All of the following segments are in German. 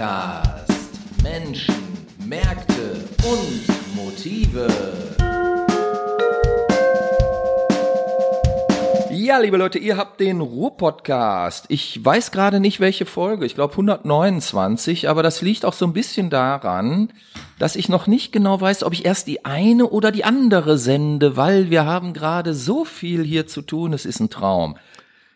Podcast Menschen, Märkte und Motive. Ja, liebe Leute, ihr habt den Ruhr-Podcast. Ich weiß gerade nicht, welche Folge. Ich glaube 129, aber das liegt auch so ein bisschen daran, dass ich noch nicht genau weiß, ob ich erst die eine oder die andere sende, weil wir haben gerade so viel hier zu tun. Es ist ein Traum.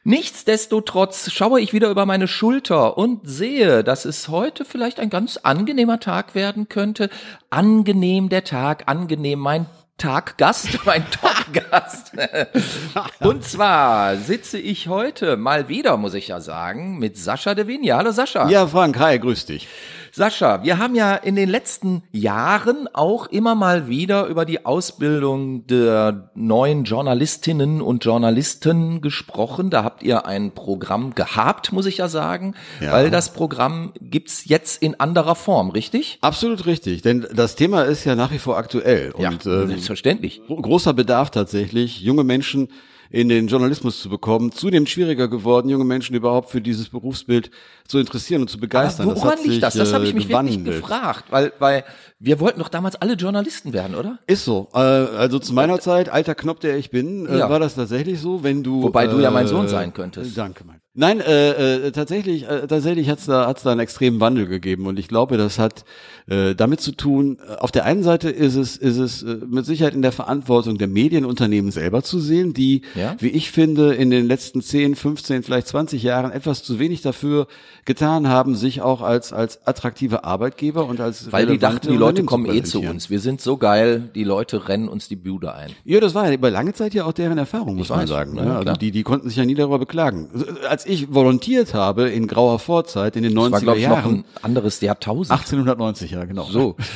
Nichtsdestotrotz schaue ich wieder über meine Schulter und sehe, dass es heute vielleicht ein ganz angenehmer Tag werden könnte. Angenehm der Tag, angenehm mein Taggast, mein Talkgast. Und zwar sitze ich heute mal wieder, muss ich ja sagen, mit Sascha de Vigny. Hallo Sascha. Ja, Frank, hi, grüß dich. Sascha, wir haben ja in den letzten Jahren auch immer mal wieder über die Ausbildung der neuen Journalistinnen und Journalisten gesprochen. Da habt ihr ein Programm gehabt, muss ich ja sagen, Ja. weil das Programm gibt's jetzt in anderer Form, richtig? Absolut richtig, denn das Thema ist ja nach wie vor aktuell und ähm, selbstverständlich. großer Bedarf tatsächlich, junge Menschen in den Journalismus zu bekommen. Zunehmend schwieriger geworden, junge Menschen überhaupt für dieses Berufsbild zu interessieren und zu begeistern. Aber woran sich, liegt das? Das habe äh, ich mich wirklich gewandelt. gefragt, weil, weil wir wollten doch damals alle Journalisten werden, oder? Ist so. Äh, also zu meiner Zeit, alter Knopf, der ich bin, äh, Ja. war das tatsächlich so, wenn du. Wobei du ja mein Sohn äh, sein könntest. Danke, mein. Nein, äh, äh, tatsächlich, äh, tatsächlich hat's da, hat's da einen extremen Wandel gegeben und ich glaube, das hat äh, damit zu tun. äh, Auf der einen Seite ist es, ist es äh, mit Sicherheit in der Verantwortung der Medienunternehmen selber zu sehen, die, Ja. wie ich finde, in den letzten 10, 15, vielleicht 20 Jahren etwas zu wenig dafür getan haben, sich auch als als attraktive Arbeitgeber und als Weil die dachten, die Leute kommen eh zu uns. Wir sind so geil, die Leute rennen uns die Bude ein. Ja, das war ja über lange Zeit ja auch deren Erfahrung, muss Ich man weiß, sagen. ja, Ne? Also klar. die, die konnten sich ja nie darüber beklagen. Als ich volontiert habe in grauer Vorzeit in den Das war, 90er ich, noch Jahren, ein anderes Jahrtausend. 1890, ja genau. So.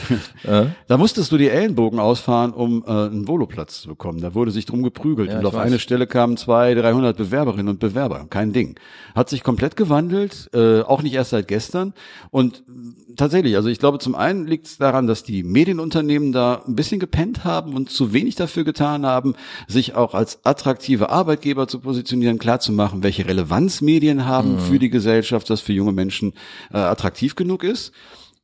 Da musstest du die Ellenbogen ausfahren, um äh, einen Voloplatz zu bekommen. Da wurde sich drum geprügelt. Ja, und auf weiß. eine Stelle kamen zwei, 300 Bewerberinnen und Bewerber. Kein Ding. Hat sich komplett gewandelt, äh, auch nicht erst seit gestern. Und äh, tatsächlich, also ich glaube, zum einen liegt es daran, dass die Medienunternehmen da ein bisschen gepennt haben und zu wenig dafür getan haben, sich auch als attraktive Arbeitgeber zu positionieren, klarzumachen, welche Relevanz Medien haben Mhm. für die Gesellschaft, das für junge Menschen äh, attraktiv genug ist.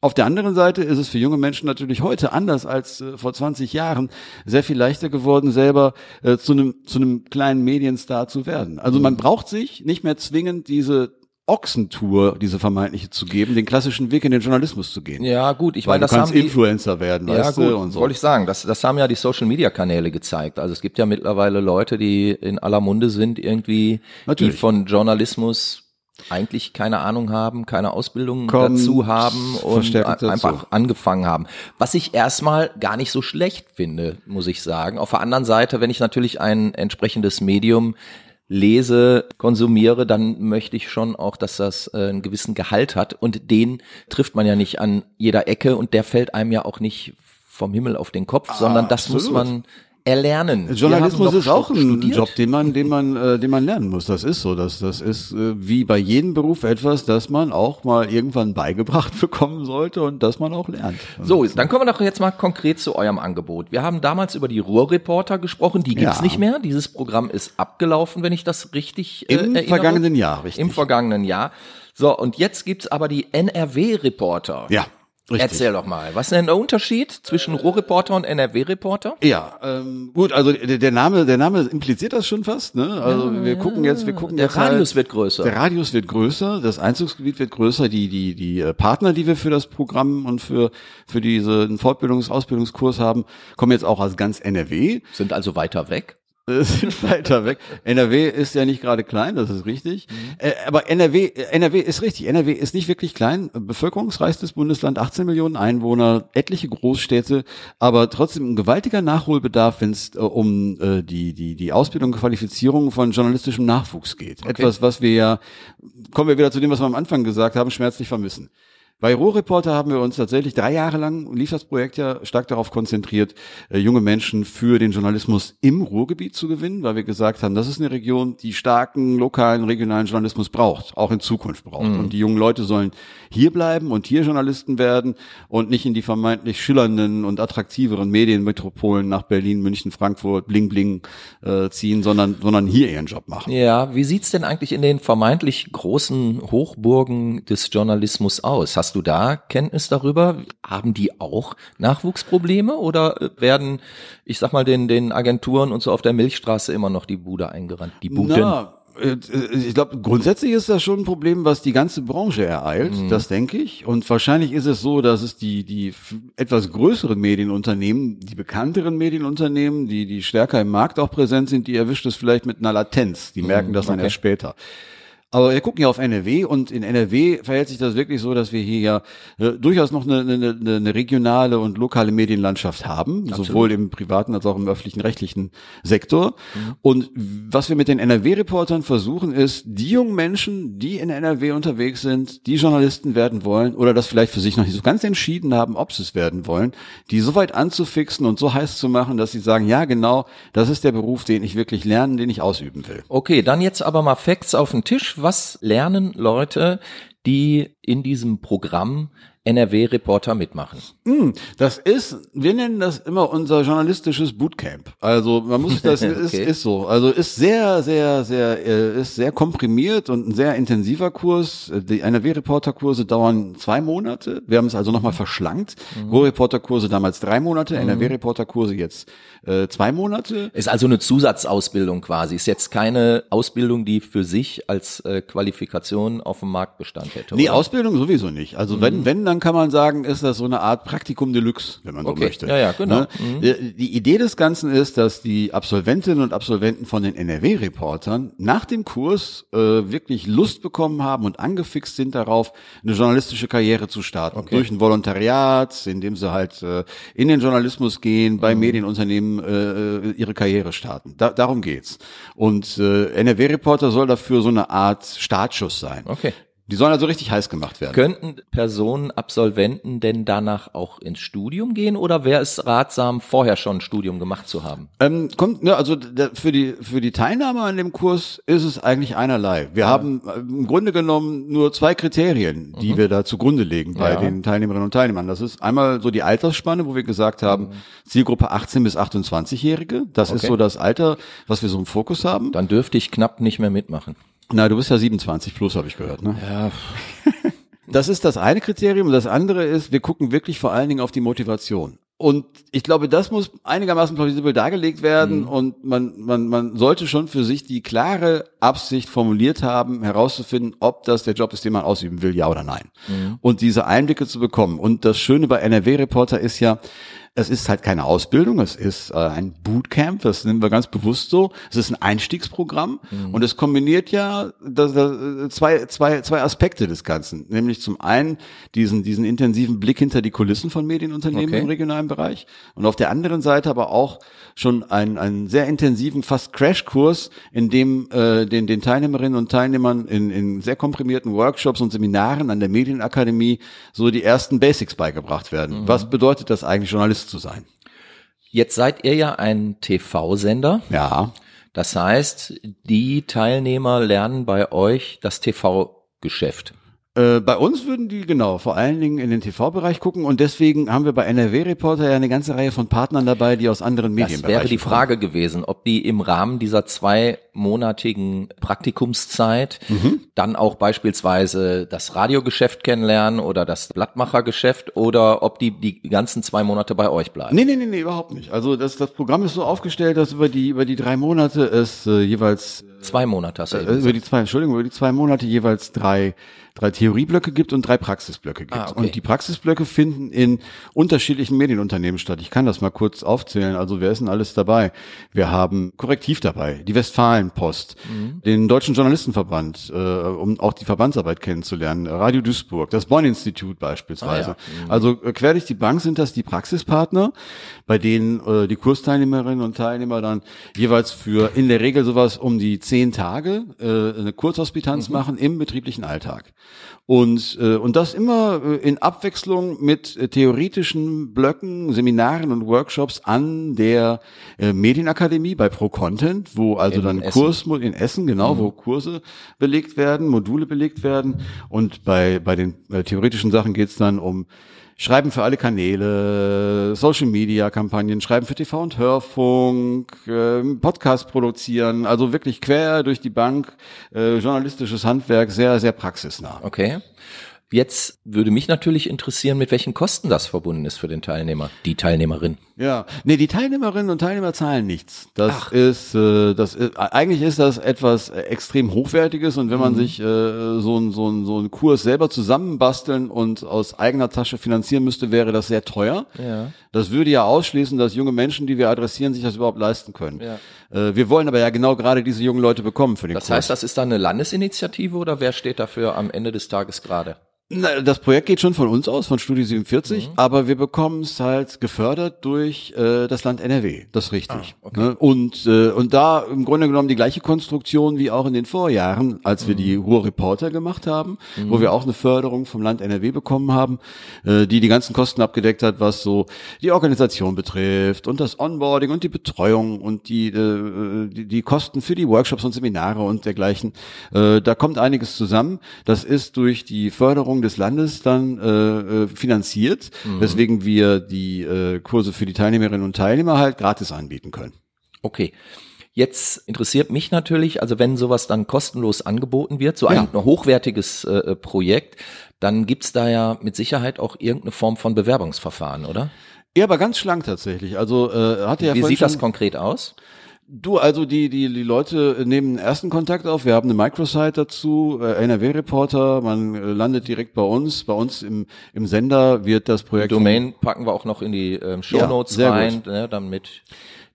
Auf der anderen Seite ist es für junge Menschen natürlich heute anders als äh, vor 20 Jahren sehr viel leichter geworden, selber äh, zu einem zu einem kleinen Medienstar zu werden. Also Mhm. man braucht sich nicht mehr zwingend diese Ochsentour, diese vermeintliche zu geben, den klassischen Weg in den Journalismus zu gehen. Ja, gut, ich Weil meine, du das kannst haben die, Influencer werden, ja, weißt gut, du, und so. wollte ich sagen, das, das haben ja die Social Media Kanäle gezeigt. Also es gibt ja mittlerweile Leute, die in aller Munde sind, irgendwie, Natürlich. die von Journalismus eigentlich keine Ahnung haben, keine Ausbildung Kommt dazu haben und dazu. einfach angefangen haben. Was ich erstmal gar nicht so schlecht finde, muss ich sagen. Auf der anderen Seite, wenn ich natürlich ein entsprechendes Medium lese, konsumiere, dann möchte ich schon auch, dass das äh, einen gewissen Gehalt hat und den trifft man ja nicht an jeder Ecke und der fällt einem ja auch nicht vom Himmel auf den Kopf, sondern das muss absolut. man erlernen. Journalismus ist auch ein studiert. Job, den man, den man, äh, den man lernen muss. Das ist so. Das, das ist äh, wie bei jedem Beruf etwas, das man auch mal irgendwann beigebracht bekommen sollte und das man auch lernt. So, dann kommen wir doch jetzt mal konkret zu eurem Angebot. Wir haben damals über die Ruhrreporter gesprochen, die gibt's Ja. nicht mehr. Dieses Programm ist abgelaufen, wenn ich das richtig äh, Im erinnere. vergangenen Jahr, richtig. Im vergangenen Jahr. So, und jetzt gibt's aber die NRW-Reporter. Ja, richtig. Erzähl doch mal, was ist denn der Unterschied zwischen Ruhrreporter und NRW-Reporter? Ja, ähm, gut, also der, der Name, der Name impliziert das schon fast. Ne? Also wir gucken jetzt, wir gucken Der jetzt Radius halt, wird größer. Der Radius wird größer, das Einzugsgebiet wird größer, die die die äh, Partner, die wir für das Programm und für für diesen Fortbildungs Ausbildungskurs haben, kommen jetzt auch aus ganz NRW. Sind also weiter weg. sind weiter weg. NRW ist ja nicht gerade klein, das ist richtig. Äh, aber NRW, äh, NRW ist richtig. NRW ist nicht wirklich klein. Bevölkerungsreichstes Bundesland, 18 Millionen Einwohner, etliche Großstädte, aber trotzdem ein gewaltiger Nachholbedarf, wenn es äh, um äh, die, die, die Ausbildung und Qualifizierung von journalistischem Nachwuchs geht. Etwas, was wir ja, kommen wir wieder zu dem, was wir am Anfang gesagt haben, schmerzlich vermissen. Bei Ruhrreporter haben wir uns tatsächlich drei Jahre lang, lief das Projekt ja stark darauf konzentriert, äh, junge Menschen für den Journalismus im Ruhrgebiet zu gewinnen, weil wir gesagt haben, das ist eine Region, die starken lokalen, regionalen Journalismus braucht, auch in Zukunft braucht. Und die jungen Leute sollen hier bleiben und hier Journalisten werden und nicht in die vermeintlich schillernden und attraktiveren Medienmetropolen nach Berlin, München, Frankfurt, Bling Bling äh, ziehen, sondern, sondern hier ihren Job machen. Ja, wie sieht's denn eigentlich in den vermeintlich großen Hochburgen des Journalismus aus? Hast Hast du da Kenntnis darüber? Haben die auch Nachwuchsprobleme oder werden, ich sag mal, den, den Agenturen und so auf der Milchstraße immer noch die Bude eingerannt? Die Buden? Na, äh, ich glaube, grundsätzlich ist das schon ein Problem, was die ganze Branche ereilt, mhm. das denke ich. Und wahrscheinlich ist es so, dass es die, die etwas größeren Medienunternehmen, die bekannteren Medienunternehmen, die, die stärker im Markt auch präsent sind, die erwischt es vielleicht mit einer Latenz. Die merken das dann okay. erst später. Aber wir gucken ja auf NRW und in NRW verhält sich das wirklich so, dass wir hier ja äh, durchaus noch eine, eine, eine regionale und lokale Medienlandschaft haben, Absolut. sowohl im privaten als auch im öffentlichen rechtlichen Sektor. Mhm. Und was wir mit den NRW-Reportern versuchen, ist, die jungen Menschen, die in NRW unterwegs sind, die Journalisten werden wollen oder das vielleicht für sich noch nicht so ganz entschieden haben, ob sie es werden wollen, die so weit anzufixen und so heiß zu machen, dass sie sagen, ja genau, das ist der Beruf, den ich wirklich lernen, den ich ausüben will. Okay, dann jetzt aber mal Facts auf den Tisch was lernen Leute, die in diesem Programm NRW-Reporter mitmachen? Mm, das ist, wir nennen das immer unser journalistisches Bootcamp. Also man muss das okay. ist, ist so. Also ist sehr, sehr, sehr, äh, ist sehr komprimiert und ein sehr intensiver Kurs. Die NRW-Reporter-Kurse dauern zwei Monate. Wir haben es also nochmal verschlankt. Mhm. Ruhr-Reporter-Kurse damals drei Monate, mhm. NRW-Reporter-Kurse jetzt äh, zwei Monate. Ist also eine Zusatzausbildung quasi. Ist jetzt keine Ausbildung, die für sich als äh, Qualifikation auf dem Markt Bestand hätte. Nee, oder? Ausbildung sowieso nicht. Also mhm. wenn, wenn, dann kann man sagen, ist das so eine Art Praktikum Deluxe, wenn man okay. so möchte. Ja, ja, genau. Ne? Mhm. Äh, die Idee des Ganzen ist, dass die Absolventinnen und Absolventen von den NRW-Reportern nach dem Kurs äh, wirklich Lust bekommen haben und angefixt sind darauf, eine journalistische Karriere zu starten. Okay. Durch ein Volontariat, indem sie halt äh, in den Journalismus gehen, bei mhm. Medienunternehmen äh, ihre Karriere starten. Da, darum geht's. Und äh, NRW-Reporter soll dafür so eine Art Startschuss sein. Okay. Die sollen also richtig heiß gemacht werden. Könnten Personen, Absolventen denn danach auch ins Studium gehen oder wäre es ratsam, vorher schon ein Studium gemacht zu haben? Ähm, kommt, ne, also für die für die Teilnahme an dem Kurs ist es eigentlich einerlei. Wir ja. haben äh, im Grunde genommen nur zwei Kriterien, die mhm. wir da zugrunde legen bei ja. den Teilnehmerinnen und Teilnehmern. Das ist einmal so die Altersspanne, wo wir gesagt haben, mhm. Zielgruppe 18 bis 28-Jährige. Das okay. ist so das Alter, was wir so im Fokus haben. Dann dürfte ich knapp nicht mehr mitmachen. Na, du bist ja 27 plus, habe ich gehört, ne? Ja. Das ist das eine Kriterium. Das andere ist, wir gucken wirklich vor allen Dingen auf die Motivation. Und ich glaube, das muss einigermaßen plausibel dargelegt werden mhm. und man, man, man sollte schon für sich die klare Absicht formuliert haben, herauszufinden, ob das der Job ist, den man ausüben will, ja oder nein. Mhm. Und diese Einblicke zu bekommen. Und das Schöne bei NRW-Reporter ist ja, es ist halt keine Ausbildung, es ist äh, ein Bootcamp, das nennen wir ganz bewusst so. Es ist ein Einstiegsprogramm mhm. und es kombiniert ja das, das, zwei, zwei, zwei Aspekte des Ganzen. Nämlich zum einen diesen, diesen intensiven Blick hinter die Kulissen von Medienunternehmen okay. im regionalen Bereich und auf der anderen Seite aber auch schon einen, einen sehr intensiven, fast Crashkurs, in dem äh, den, den Teilnehmerinnen und Teilnehmern in, in sehr komprimierten Workshops und Seminaren an der Medienakademie so die ersten Basics beigebracht werden. Mhm. Was bedeutet das eigentlich, Journalist zu sein? Jetzt seid ihr ja ein TV-Sender. Ja. Das heißt, die Teilnehmer lernen bei euch das TV-Geschäft. Äh, bei uns würden die genau vor allen Dingen in den TV-Bereich gucken und deswegen haben wir bei NRW Reporter ja eine ganze Reihe von Partnern dabei, die aus anderen Medien. Das wäre die Frage kommen. gewesen, ob die im Rahmen dieser zweimonatigen Praktikumszeit mhm. dann auch beispielsweise das Radiogeschäft kennenlernen oder das Blattmachergeschäft oder ob die die ganzen zwei Monate bei euch bleiben. Nee, nee, nee, nee überhaupt nicht. Also das, das Programm ist so aufgestellt, dass über die über die drei Monate es äh, jeweils zwei Monate hast du äh, über die zwei Entschuldigung über die zwei Monate jeweils drei drei Theorieblöcke gibt und drei Praxisblöcke gibt. Ah, okay. Und die Praxisblöcke finden in unterschiedlichen Medienunternehmen statt. Ich kann das mal kurz aufzählen. Also wer ist denn alles dabei? Wir haben Korrektiv dabei, die Westfalenpost, mhm. den Deutschen Journalistenverband, äh, um auch die Verbandsarbeit kennenzulernen, Radio Duisburg, das Bonn-Institut beispielsweise. Ah, ja. mhm. Also äh, quer durch die Bank sind das die Praxispartner, bei denen äh, die Kursteilnehmerinnen und Teilnehmer dann jeweils für in der Regel sowas um die zehn Tage äh, eine Kurzhospitanz mhm. machen im betrieblichen Alltag. Und, äh, und das immer äh, in Abwechslung mit äh, theoretischen Blöcken, Seminaren und Workshops an der äh, Medienakademie bei ProContent, wo also dann. Kurs in Essen, genau, mhm. wo Kurse belegt werden, Module belegt werden. Und bei, bei den äh, theoretischen Sachen geht's dann um Schreiben für alle Kanäle, Social Media Kampagnen, Schreiben für TV und Hörfunk, äh, Podcast produzieren, also wirklich quer durch die Bank, äh, journalistisches Handwerk, sehr, sehr praxisnah. Okay. Jetzt würde mich natürlich interessieren, mit welchen Kosten das verbunden ist für den Teilnehmer, die Teilnehmerin. Ja, nee, die Teilnehmerinnen und Teilnehmer zahlen nichts. Das Ach. ist, äh, das ist, eigentlich ist das etwas extrem hochwertiges und wenn man mhm. sich äh, so ein so ein so ein Kurs selber zusammenbasteln und aus eigener Tasche finanzieren müsste, wäre das sehr teuer. Ja. Das würde ja ausschließen, dass junge Menschen, die wir adressieren, sich das überhaupt leisten können. Ja. Äh, wir wollen aber ja genau gerade diese jungen Leute bekommen für den das Kurs. Das heißt, das ist dann eine Landesinitiative oder wer steht dafür am Ende des Tages gerade? Na, das Projekt geht schon von uns aus, von Studie 47, mhm. aber wir bekommen es halt gefördert durch äh, das Land NRW. Das ist richtig. Ah, okay. ne? Und äh, und da im Grunde genommen die gleiche Konstruktion wie auch in den Vorjahren, als wir mhm. die Ruhr Reporter gemacht haben, mhm. wo wir auch eine Förderung vom Land NRW bekommen haben, äh, die die ganzen Kosten abgedeckt hat, was so die Organisation betrifft und das Onboarding und die Betreuung und die äh, die, die Kosten für die Workshops und Seminare und dergleichen. Äh, da kommt einiges zusammen. Das ist durch die Förderung Förderung des Landes dann äh, äh, finanziert, mhm. weswegen wir die äh, Kurse für die Teilnehmerinnen und Teilnehmer halt gratis anbieten können. Okay. Jetzt interessiert mich natürlich, also wenn sowas dann kostenlos angeboten wird, so ein ja. hochwertiges äh, Projekt, dann gibt's da ja mit Sicherheit auch irgendeine Form von Bewerbungsverfahren, oder? Ja, aber ganz schlank tatsächlich. Also äh, hatte ja Wie sieht das konkret aus? Du, also die, die, die Leute nehmen ersten Kontakt auf. Wir haben eine Microsite dazu, äh, NRW-Reporter. Man äh, landet direkt bei uns. Bei uns im, im Sender wird das Projekt. Die Domain packen wir auch noch in die ähm, Show Notes ja, rein, ne, damit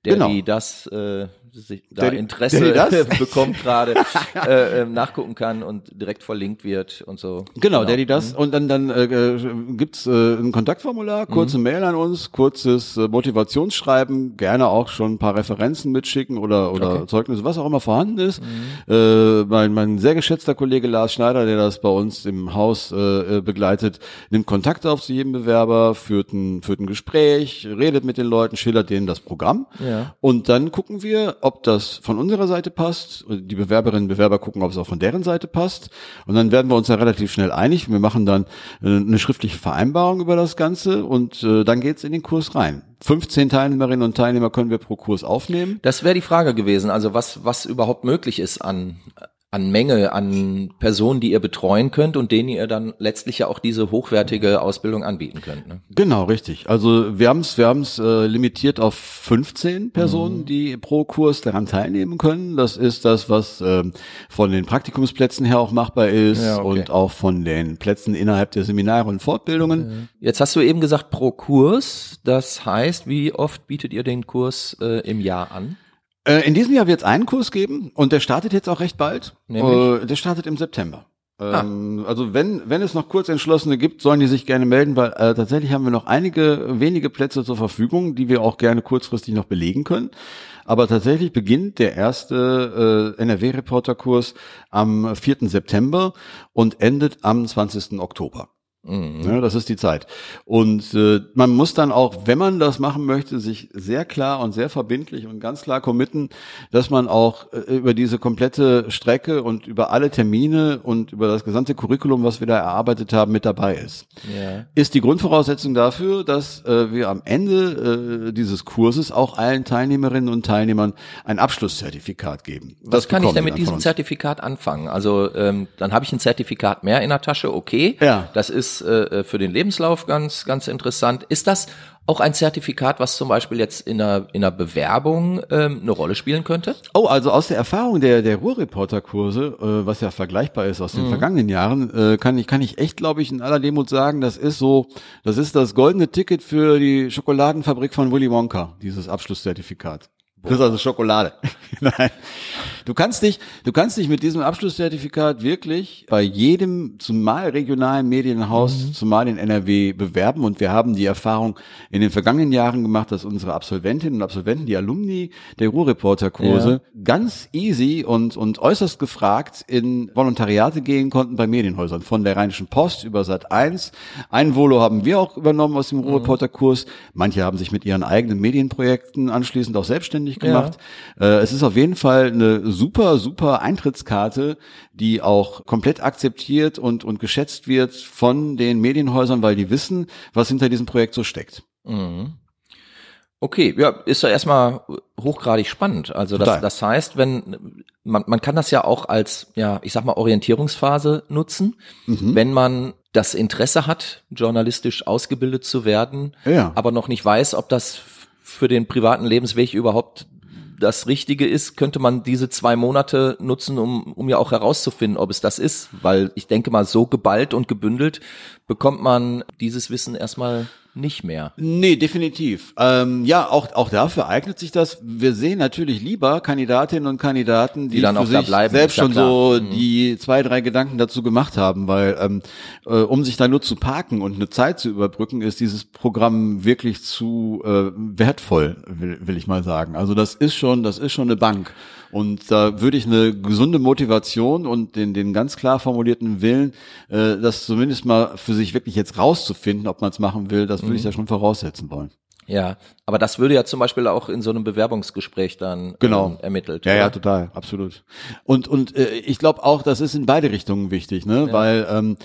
der, genau. die das äh, sich da der, Interesse der bekommt gerade, äh, äh, nachgucken kann und direkt verlinkt wird und so. Genau, genau. die das mhm. und dann dann äh, gibt's äh, ein Kontaktformular, kurze mhm. Mail an uns, kurzes äh, Motivationsschreiben, gerne auch schon ein paar Referenzen mitschicken oder oder okay. Zeugnisse, was auch immer vorhanden ist. Mhm. Äh, mein mein sehr geschätzter Kollege Lars Schneider, der das bei uns im Haus äh, äh, begleitet, nimmt Kontakt auf zu jedem Bewerber, führt ein führt ein Gespräch, redet mit den Leuten, schildert denen das Programm ja. und dann gucken wir ob das von unserer Seite passt. Die Bewerberinnen und Bewerber gucken, ob es auch von deren Seite passt. Und dann werden wir uns da relativ schnell einig. Wir machen dann äh, eine schriftliche Vereinbarung über das Ganze und äh, dann geht's in den Kurs rein. 15 Teilnehmerinnen und Teilnehmer können wir pro Kurs aufnehmen. Das wäre die Frage gewesen, also was, was überhaupt möglich ist an, an Menge, an Personen, die ihr betreuen könnt und denen ihr dann letztlich ja auch diese hochwertige Ausbildung anbieten könnt. Ne? Genau, richtig. Also wir haben es wir haben's, äh, limitiert auf 15 Personen, mhm. die pro Kurs daran teilnehmen können. Das ist das, was äh, von den Praktikumsplätzen her auch machbar ist ja, okay. und auch von den Plätzen innerhalb der Seminare und Fortbildungen. Jetzt hast du eben gesagt pro Kurs. Das heißt, wie oft bietet ihr den Kurs äh, im Jahr an? Äh, in diesem Jahr wird es einen Kurs geben und der startet jetzt auch recht bald. Nämlich? Äh, der startet im September. Ah. Ähm, also wenn, wenn es noch Kurzentschlossene gibt, sollen die sich gerne melden, weil äh, tatsächlich haben wir noch einige wenige Plätze zur Verfügung, die wir auch gerne kurzfristig noch belegen können. Aber tatsächlich beginnt der erste äh, NRW-Reporterkurs am 4. September und endet am 20. Oktober. Mhm. Ja, das ist die Zeit. Und äh, man muss dann auch, wenn man das machen möchte, sich sehr klar und sehr verbindlich und ganz klar committen, dass man auch äh, über diese komplette Strecke und über alle Termine und über das gesamte Curriculum, was wir da erarbeitet haben, mit dabei ist. Ja. Ist die Grundvoraussetzung dafür, dass äh, wir am Ende äh, dieses Kurses auch allen Teilnehmerinnen und Teilnehmern ein Abschlusszertifikat geben. Was kann ich denn mit diesem Zertifikat anfangen? Also ähm, dann habe ich ein Zertifikat mehr in der Tasche, okay. Ja. Das ist ist äh, für den Lebenslauf ganz, ganz interessant. Ist das auch ein Zertifikat, was zum Beispiel jetzt in einer, in einer Bewerbung ähm, eine Rolle spielen könnte? Oh, also aus der Erfahrung der, der Ruhrreporter-Kurse, äh, was ja vergleichbar ist aus den mhm. vergangenen Jahren, äh, kann ich, kann ich echt, glaube ich, in aller Demut sagen, das ist so, das ist das goldene Ticket für die Schokoladenfabrik von Willy Wonka, dieses Abschlusszertifikat. Das ist also Schokolade. Nein. Du kannst dich, du kannst dich mit diesem Abschlusszertifikat wirklich bei jedem, zumal regionalen Medienhaus, mhm. zumal in NRW bewerben. Und wir haben die Erfahrung in den vergangenen Jahren gemacht, dass unsere Absolventinnen und Absolventen, die Alumni der Ruhrreporterkurse, ja. ganz easy und, und äußerst gefragt in Volontariate gehen konnten bei Medienhäusern. Von der Rheinischen Post über Sat 1. Ein Volo haben wir auch übernommen aus dem mhm. Ruhrreporterkurs. Manche haben sich mit ihren eigenen Medienprojekten anschließend auch selbstständig selbstständig gemacht. Ja. Äh, es ist auf jeden Fall eine super, super Eintrittskarte, die auch komplett akzeptiert und, und geschätzt wird von den Medienhäusern, weil die wissen, was hinter diesem Projekt so steckt. Mhm. Okay, ja, ist ja erstmal hochgradig spannend. Also das, das heißt, wenn man, man kann das ja auch als, ja, ich sag mal, Orientierungsphase nutzen, mhm. wenn man das Interesse hat, journalistisch ausgebildet zu werden, Ja. aber noch nicht weiß, ob das für den privaten Lebensweg überhaupt das Richtige ist, könnte man diese zwei Monate nutzen, um, um ja auch herauszufinden, ob es das ist. Weil ich denke mal, so geballt und gebündelt bekommt man dieses Wissen erstmal nicht mehr. Nee, definitiv. Ähm, ja, auch, auch dafür eignet sich das. Wir sehen natürlich lieber Kandidatinnen und Kandidaten, die, Die dann für auch sich bleiben, selbst schon klar. so die zwei, drei Gedanken dazu gemacht haben, weil ähm, äh, um sich da nur zu parken und eine Zeit zu überbrücken, ist dieses Programm wirklich zu äh, wertvoll, will, will ich mal sagen. Also das ist schon, das ist schon eine Bank. Und da würde ich eine gesunde Motivation und den, den ganz klar formulierten Willen, äh, das zumindest mal für sich wirklich jetzt rauszufinden, ob man es machen will, das würde Mhm. ich da schon voraussetzen wollen. Ja, aber das würde ja zum Beispiel auch in so einem Bewerbungsgespräch dann Genau. ähm, ermittelt. Ja, ja, oder? total, absolut. Und und äh, ich glaube auch, das ist in beide Richtungen wichtig, ne? Weil ähm,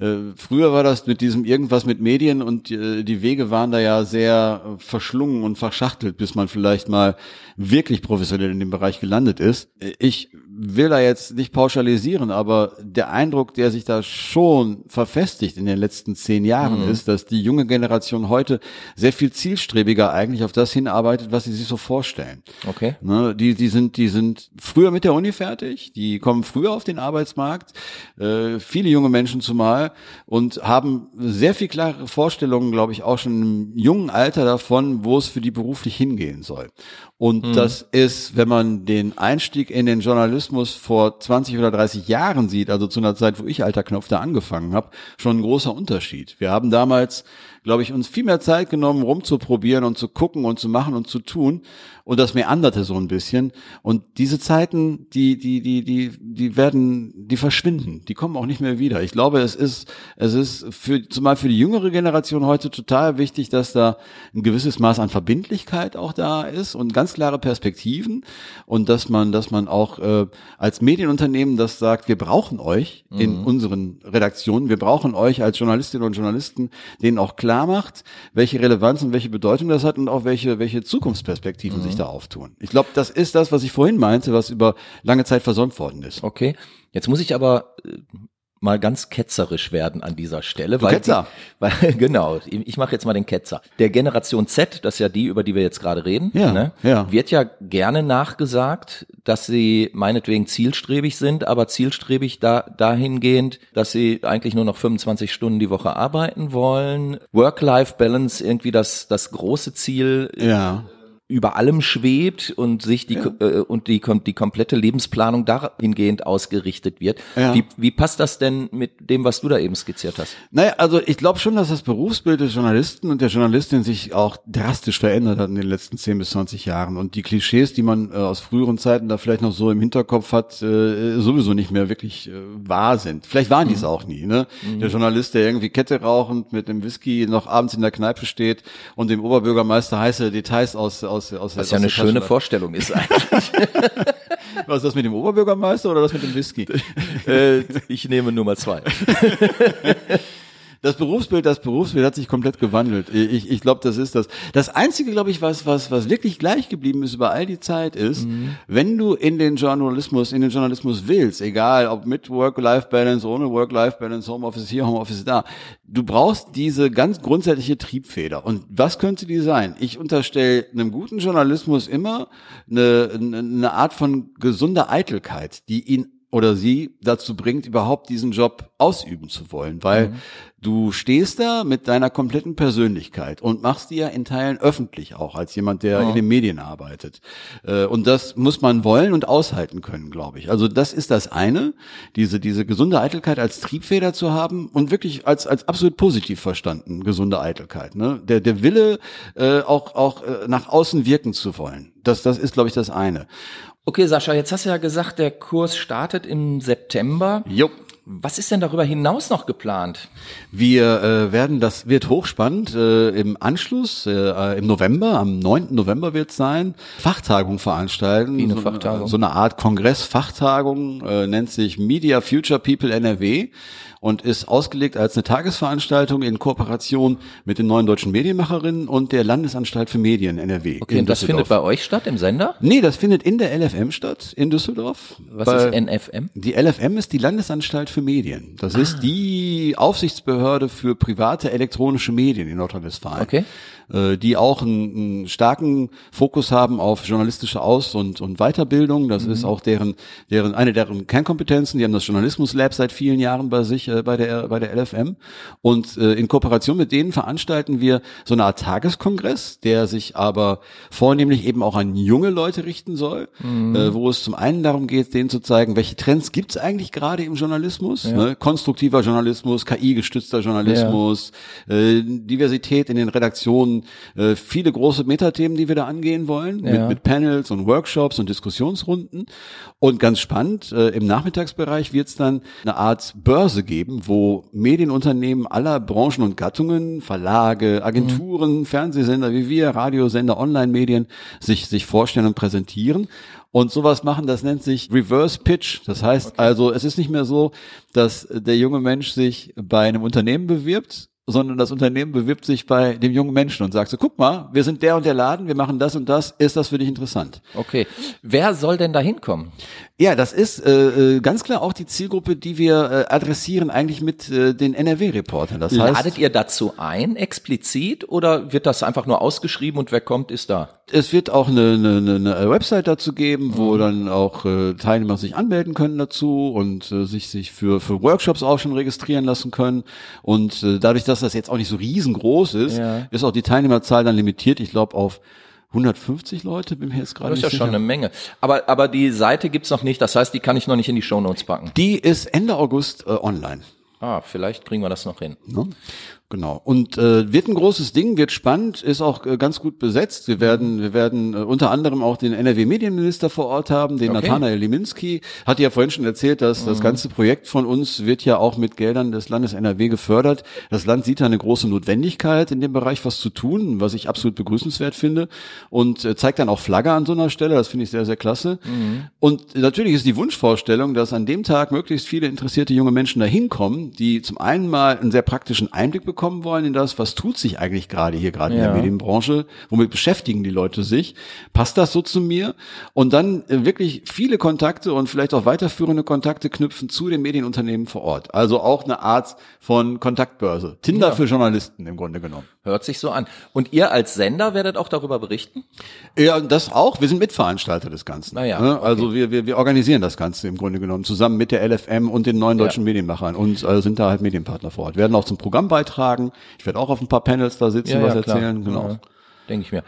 äh, früher war das mit diesem irgendwas mit Medien und äh, die Wege waren da ja sehr äh, verschlungen und verschachtelt, bis man vielleicht mal wirklich professionell in dem Bereich gelandet ist. Äh, Ich will da jetzt nicht pauschalisieren, aber der Eindruck, der sich da schon verfestigt in den letzten zehn Jahren ist, dass die junge Generation heute sehr viel zielstrebiger eigentlich auf das hinarbeitet, was sie sich so vorstellen. Okay. Ne, die, die sind, die sind früher mit der Uni fertig, die kommen früher auf den Arbeitsmarkt, äh, viele junge Menschen zumal und haben sehr viel klare Vorstellungen, glaube ich, auch schon im jungen Alter davon, wo es für die beruflich hingehen soll. Und das ist, wenn man den Einstieg in den Journalismus vor 20 oder 30 Jahren sieht, also zu einer Zeit, wo ich alter Knopf da angefangen habe, schon ein großer Unterschied. Wir haben damals, glaube ich, uns viel mehr Zeit genommen, rumzuprobieren und zu gucken und zu machen und zu tun. Und das meanderte so ein bisschen. Und diese Zeiten, die, die, die, die, die werden, die verschwinden. Die kommen auch nicht mehr wieder. Ich glaube, es ist, es ist für, zumal für die jüngere Generation heute total wichtig, dass da ein gewisses Maß an Verbindlichkeit auch da ist und ganz klare Perspektiven. Und dass man, dass man auch äh, als Medienunternehmen das sagt, wir brauchen euch in unseren Redaktionen. Wir brauchen euch als Journalistinnen und Journalisten, denen auch klar macht, welche Relevanz und welche Bedeutung das hat und auch welche, welche Zukunftsperspektiven sich da auftun. Ich glaube, das ist das, was ich vorhin meinte, was über lange Zeit versäumt worden ist. Okay. Jetzt muss ich aber äh, mal ganz ketzerisch werden an dieser Stelle. Du weil Ketzer. Die, weil, genau, ich mache jetzt mal den Ketzer. Der Generation Z, das ist ja die, über die wir jetzt gerade reden, Ja, ne, ja. wird ja gerne nachgesagt, dass sie meinetwegen zielstrebig sind, aber zielstrebig da, dahingehend, dass sie eigentlich nur noch 25 Stunden die Woche arbeiten wollen. Work-Life-Balance irgendwie das, das große Ziel Ja. Über allem schwebt und sich die äh, und die die komplette Lebensplanung dahingehend ausgerichtet wird. Ja. Wie, wie passt das denn mit dem, was du da eben skizziert hast? Naja, also ich glaube schon, dass das Berufsbild des Journalisten und der Journalistin sich auch drastisch verändert hat in den letzten 10 bis 20 Jahren. Und die Klischees, die man äh, aus früheren Zeiten da vielleicht noch so im Hinterkopf hat, äh, sowieso nicht mehr wirklich äh, wahr sind. Vielleicht waren die es auch nie. Ne? Der Journalist, der irgendwie Kette rauchend mit dem Whisky noch abends in der Kneipe steht und dem Oberbürgermeister heiße Details aus aus aus Was ja eine schöne Vorstellung ist eigentlich. Was ist das mit dem Oberbürgermeister oder das mit dem Whisky? äh, ich nehme Nummer zwei. Das Berufsbild, das Berufsbild hat sich komplett gewandelt. Ich, ich glaube, das ist das. Das einzige, glaube ich, was, was, was wirklich gleich geblieben ist über all die Zeit ist, wenn du in den Journalismus, in den Journalismus willst, egal ob mit Work-Life-Balance, ohne Work-Life-Balance, Homeoffice hier, Homeoffice da, du brauchst diese ganz grundsätzliche Triebfeder. Und was könnte die sein? Ich unterstelle einem guten Journalismus immer eine, eine Art von gesunder Eitelkeit, die ihn oder sie dazu bringt, überhaupt diesen Job ausüben zu wollen, weil du stehst da mit deiner kompletten Persönlichkeit und machst die ja in Teilen öffentlich auch als jemand, der in den Medien arbeitet. Äh, Und das muss man wollen und aushalten können, glaube ich. Also das ist das eine, diese diese gesunde Eitelkeit als Triebfeder zu haben und wirklich als als absolut positiv verstanden gesunde Eitelkeit. Ne? Der der Wille äh, auch auch äh, nach außen wirken zu wollen. Das das ist, glaube ich, das eine. Okay, Sascha, jetzt hast du ja gesagt, der Kurs startet im September. Jo. Was ist denn darüber hinaus noch geplant? Wir äh, werden, das wird hochspannend, äh, im Anschluss, äh, im November, am 9. November wird es sein, Fachtagung veranstalten. Wie eine so, Fachtagung? So eine Art Kongress-Fachtagung, äh, nennt sich Media Future People NRW und ist ausgelegt als eine Tagesveranstaltung in Kooperation mit den neuen deutschen Medienmacherinnen und der Landesanstalt für Medien NRW. Okay, und das Düsseldorf. findet bei euch statt, im Sender? Nee, das findet in der LFM statt, in Düsseldorf. Was Bei- ist NFM? Die LFM ist die Landesanstalt für Medien. Das ist die Aufsichtsbehörde für private elektronische Medien in Nordrhein-Westfalen. Okay. Äh, die auch einen, einen starken Fokus haben auf journalistische Aus- und, und Weiterbildung. Das ist auch deren, deren, eine deren Kernkompetenzen. Die haben das Journalismus Lab seit vielen Jahren bei sich, äh, bei der, bei der LFM. Und äh, in Kooperation mit denen veranstalten wir so eine Art Tageskongress, der sich aber vornehmlich eben auch an junge Leute richten soll, äh, wo es zum einen darum geht, denen zu zeigen, welche Trends gibt es eigentlich gerade im Journalismus. Ne? Konstruktiver Journalismus, KI-gestützter Journalismus, äh, Diversität in den Redaktionen, äh, viele große Metathemen, die wir da angehen wollen, Ja. mit, mit Panels und Workshops und Diskussionsrunden. Und ganz spannend, äh, im Nachmittagsbereich wird es dann eine Art Börse geben, wo Medienunternehmen aller Branchen und Gattungen, Verlage, Agenturen, Fernsehsender wie wir, Radiosender, Online-Medien sich, sich vorstellen und präsentieren. Und sowas machen, das nennt sich Reverse Pitch. Das heißt also, es ist nicht mehr so, dass der junge Mensch sich bei einem Unternehmen bewirbt, sondern das Unternehmen bewirbt sich bei dem jungen Menschen und sagt so, guck mal, wir sind der und der Laden, wir machen das und das, ist das für dich interessant? Okay. Wer soll denn da hinkommen? Ja, das ist äh, äh, ganz klar auch die Zielgruppe, die wir äh, adressieren eigentlich mit äh, den NRW-Reportern. Das heißt, Ladet ihr dazu ein, explizit, oder wird das einfach nur ausgeschrieben und wer kommt, ist da? Es wird auch eine, eine, eine Website dazu geben, wo dann auch äh, Teilnehmer sich anmelden können dazu und äh, sich sich für für Workshops auch schon registrieren lassen können. Und äh, dadurch, dass das jetzt auch nicht so riesengroß ist, Ja. ist auch die Teilnehmerzahl dann limitiert. Ich glaube auf 150 Leute, bin mir jetzt gerade Das ist ja nicht schon sicher. eine Menge. Aber, aber die Seite gibt's noch nicht, das heißt, die kann ich noch nicht in die Shownotes packen. Die ist Ende August äh, online. Ah, vielleicht kriegen wir das noch hin. Ne? Genau. Und äh, wird ein großes Ding, wird spannend, ist auch äh, ganz gut besetzt. Wir werden, wir werden äh, unter anderem auch den NRW-Medienminister vor Ort haben, den Okay. Nathanael Liminski. Hat ja vorhin schon erzählt, dass das ganze Projekt von uns wird ja auch mit Geldern des Landes NRW gefördert. Das Land sieht da eine große Notwendigkeit in dem Bereich was zu tun, was ich absolut begrüßenswert finde und äh, zeigt dann auch Flagge an so einer Stelle. Das finde ich sehr, sehr klasse. Und natürlich ist die Wunschvorstellung, dass an dem Tag möglichst viele interessierte junge Menschen da hinkommen, die zum einen mal einen sehr praktischen Einblick bekommen wollen in das, was tut sich eigentlich gerade hier, gerade in Ja. der Medienbranche, womit beschäftigen die Leute sich, passt das so zu mir? Und dann äh, wirklich viele Kontakte und vielleicht auch weiterführende Kontakte knüpfen zu den Medienunternehmen vor Ort. Also auch eine Art von Kontaktbörse. Tinder für Journalisten im Grunde genommen. Hört sich so an. Und ihr als Sender werdet auch darüber berichten? Ja, das auch. Wir sind Mitveranstalter des Ganzen. Na ja, Ne? Also wir, wir, wir organisieren das Ganze im Grunde genommen zusammen mit der LFM und den neuen deutschen Medienmachern und äh, sind da halt Medienpartner vor Ort. Werden auch zum Programm beitragen. Ich werde auch auf ein paar Panels da sitzen, was erzählen. Genau. Ja, Denke ich mir.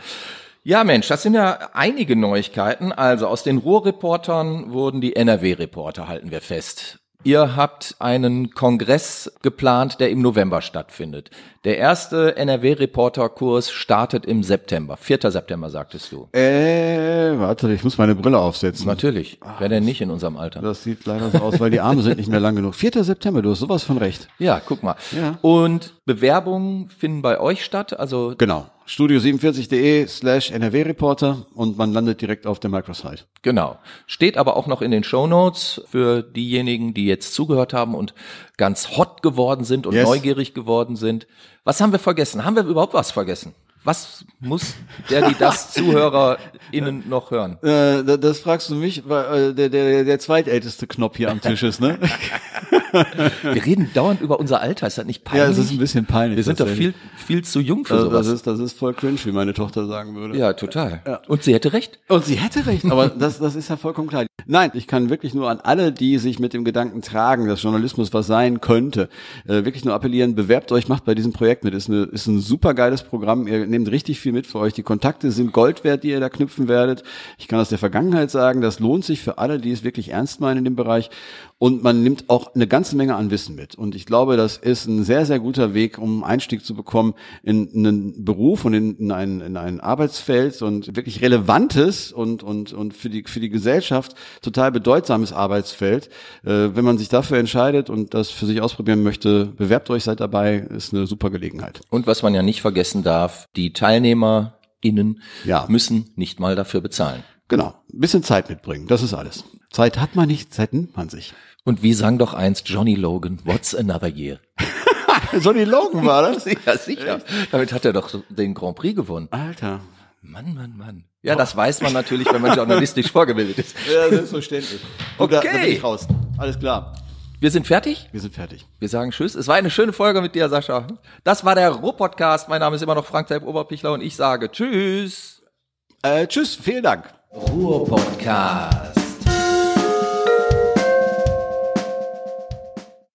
Ja, Mensch, das sind ja einige Neuigkeiten. Also aus den Ruhrreportern wurden die NRW-Reporter, halten wir fest. Ihr habt einen Kongress geplant, der im November stattfindet. Der erste NRW-Reporter-Kurs startet im September. 4. September, sagtest du. Äh, warte, ich muss meine Brille aufsetzen. Natürlich. Wer denn nicht in unserem Alter? Das sieht leider so aus, weil die Arme sind nicht mehr lang genug. 4. September, du hast sowas von recht. Ja, guck mal. Ja. Und Bewerbungen finden bei euch statt? Also Genau. Studio47.de slash NRW-Reporter und man landet direkt auf der Microsite. Genau. Steht aber auch noch in den Shownotes für diejenigen, die jetzt zugehört haben und ganz hot geworden sind und Yes. neugierig geworden sind. Was haben wir vergessen? Haben wir überhaupt was vergessen? Was muss der, die das ZuhörerInnen noch hören? Äh, da- das fragst du mich, weil äh, der, der, der zweitälteste Knopf hier am Tisch ist, ne? Wir reden dauernd über unser Alter. Ist das nicht ja, peinlich? es ist ein bisschen peinlich. wir sind doch viel, viel zu jung für Also das sowas. ist, das ist voll cringe, wie meine Tochter sagen würde. ja, total. Und sie hätte recht. Und sie hätte recht, aber das, das ist ja vollkommen klar. Nein, ich kann wirklich nur an alle, die sich mit dem Gedanken tragen, dass Journalismus was sein könnte, äh, wirklich nur appellieren, bewerbt euch, macht bei diesem Projekt mit. Ist, eine, ist ein super geiles Programm. Ihr nehmt richtig viel mit für euch. Die Kontakte sind Gold wert, die ihr da knüpfen werdet. Ich kann aus der Vergangenheit sagen, das lohnt sich für alle, die es wirklich ernst meinen in dem Bereich. Und man nimmt auch eine ganze Menge an Wissen mit. Und ich glaube, das ist ein sehr, sehr guter Weg, um Einstieg zu bekommen in einen Beruf und in, in, ein, in ein Arbeitsfeld und wirklich relevantes und, und, und für die, für die Gesellschaft total bedeutsames Arbeitsfeld. Äh, wenn man sich dafür entscheidet und das für sich ausprobieren möchte, bewerbt euch, seid dabei, ist eine super Gelegenheit. Und was man ja nicht vergessen darf, die TeilnehmerInnen Ja. müssen nicht mal dafür bezahlen. Genau. Ein bisschen Zeit mitbringen, das ist alles. Zeit hat man nicht, Zeit nimmt man sich. Und wie sang doch einst Johnny Logan, What's Another Year? Johnny Logan war das? Ja, sicher. Damit hat er doch den Grand Prix gewonnen. Alter. Mann, Mann, Mann. Ja, das weiß man natürlich, wenn man journalistisch vorgebildet ist. Ja, selbstverständlich. Und Da, da bin Okay. ich raus. Alles klar. Wir sind fertig? Wir sind fertig. Wir sagen Tschüss. Es war eine schöne Folge mit dir, Sascha. Das war der Ruhr-Podcast. Mein Name ist immer noch Frank Teip Oberpichler und ich sage Tschüss. Äh, tschüss, vielen Dank. Ruhr-Podcast.